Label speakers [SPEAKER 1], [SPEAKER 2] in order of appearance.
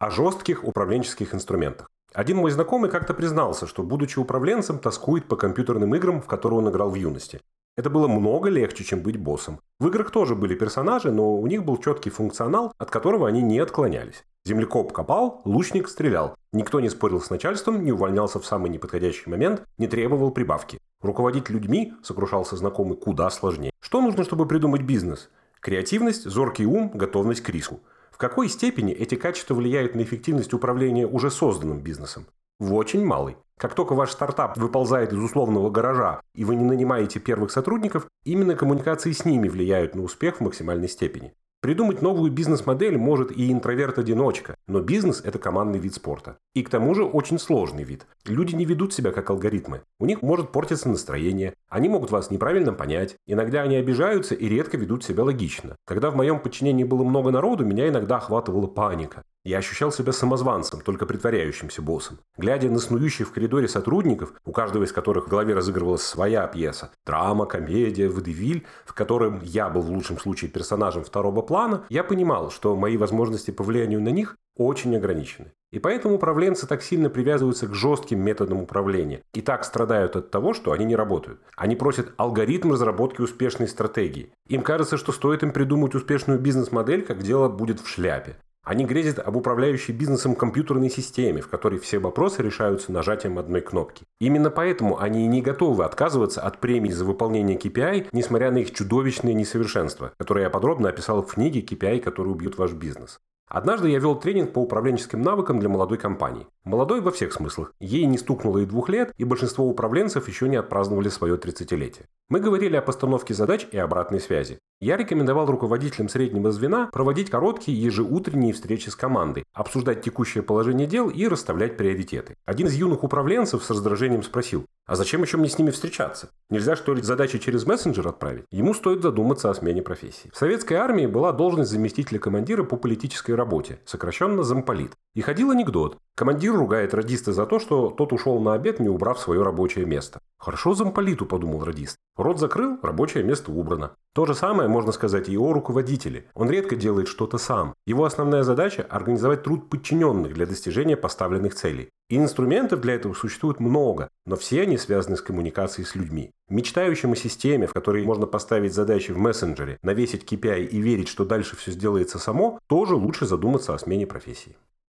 [SPEAKER 1] о жестких управленческих инструментах. Один мой знакомый как-то признался, что, будучи управленцем, тоскует по компьютерным играм, в которые он играл в юности. Это было много легче, чем быть боссом. В играх тоже были персонажи, но у них был четкий функционал, от которого они не отклонялись. Землекоп копал, лучник стрелял. Никто не спорил с начальством, не увольнялся в самый неподходящий момент, не требовал прибавки. Руководить людьми, сокрушался знакомый, куда сложнее. Что нужно, чтобы придумать бизнес? Креативность, зоркий ум, готовность к риску. Какой степени эти качества влияют на эффективность управления уже созданным бизнесом? В очень малой. Как только ваш стартап выползает из условного гаража, и вы не нанимаете первых сотрудников, именно коммуникации с ними влияют на успех в максимальной степени. Придумать новую бизнес-модель может и интроверт-одиночка, но бизнес – это командный вид спорта. И к тому же очень сложный вид. Люди не ведут себя как алгоритмы. У них может портиться настроение, они могут вас неправильно понять, иногда они обижаются и редко ведут себя логично. Когда в моем подчинении было много народу, меня иногда охватывала паника. Я ощущал себя самозванцем, только притворяющимся боссом. Глядя на снующих в коридоре сотрудников, у каждого из которых в голове разыгрывалась своя пьеса, драма, комедия, водевиль, в котором я был в лучшем случае персонажем второго плана, я понимал, что мои возможности по влиянию на них очень ограничены. И поэтому управленцы так сильно привязываются к жестким методам управления и так страдают от того, что они не работают. Они просят алгоритм разработки успешной стратегии. Им кажется, что стоит им придумать успешную бизнес-модель, как дело будет в шляпе. Они грезят об управляющей бизнесом компьютерной системе, в которой все вопросы решаются нажатием одной кнопки. Именно поэтому они и не готовы отказываться от премий за выполнение KPI, несмотря на их чудовищные несовершенства, которые я подробно описал в книге KPI, который убьют ваш бизнес. Однажды я вел тренинг по управленческим навыкам для молодой компании. Молодой во всех смыслах. Ей не стукнуло и двух лет, и большинство управленцев еще не отпраздновали свое 30-летие. Мы говорили о постановке задач и обратной связи. Я рекомендовал руководителям среднего звена проводить короткие ежеутренние встречи с командой, обсуждать текущее положение дел и расставлять приоритеты. Один из юных управленцев с раздражением спросил, а зачем еще мне с ними встречаться? Нельзя что ли задачи через мессенджер отправить? Ему стоит задуматься о смене профессии. В советской армии была должность заместителя командира по политической работе, сокращенно замполит. И ходил анекдот. Командир ругает радиста за то, что тот ушел на обед, не убрав свое рабочее место. Хорошо замполиту, подумал радист. Рот закрыл, рабочее место убрано. То же самое можно сказать и о руководителе. Он редко делает что-то сам. Его основная задача – организовать труд подчиненных для достижения поставленных целей. И инструментов для этого существует много, но все они связаны с коммуникацией с людьми. Мечтающим о системе, в которой можно поставить задачи в мессенджере, навесить KPI и верить, что дальше все сделается само, тоже лучше задуматься о смене профессии.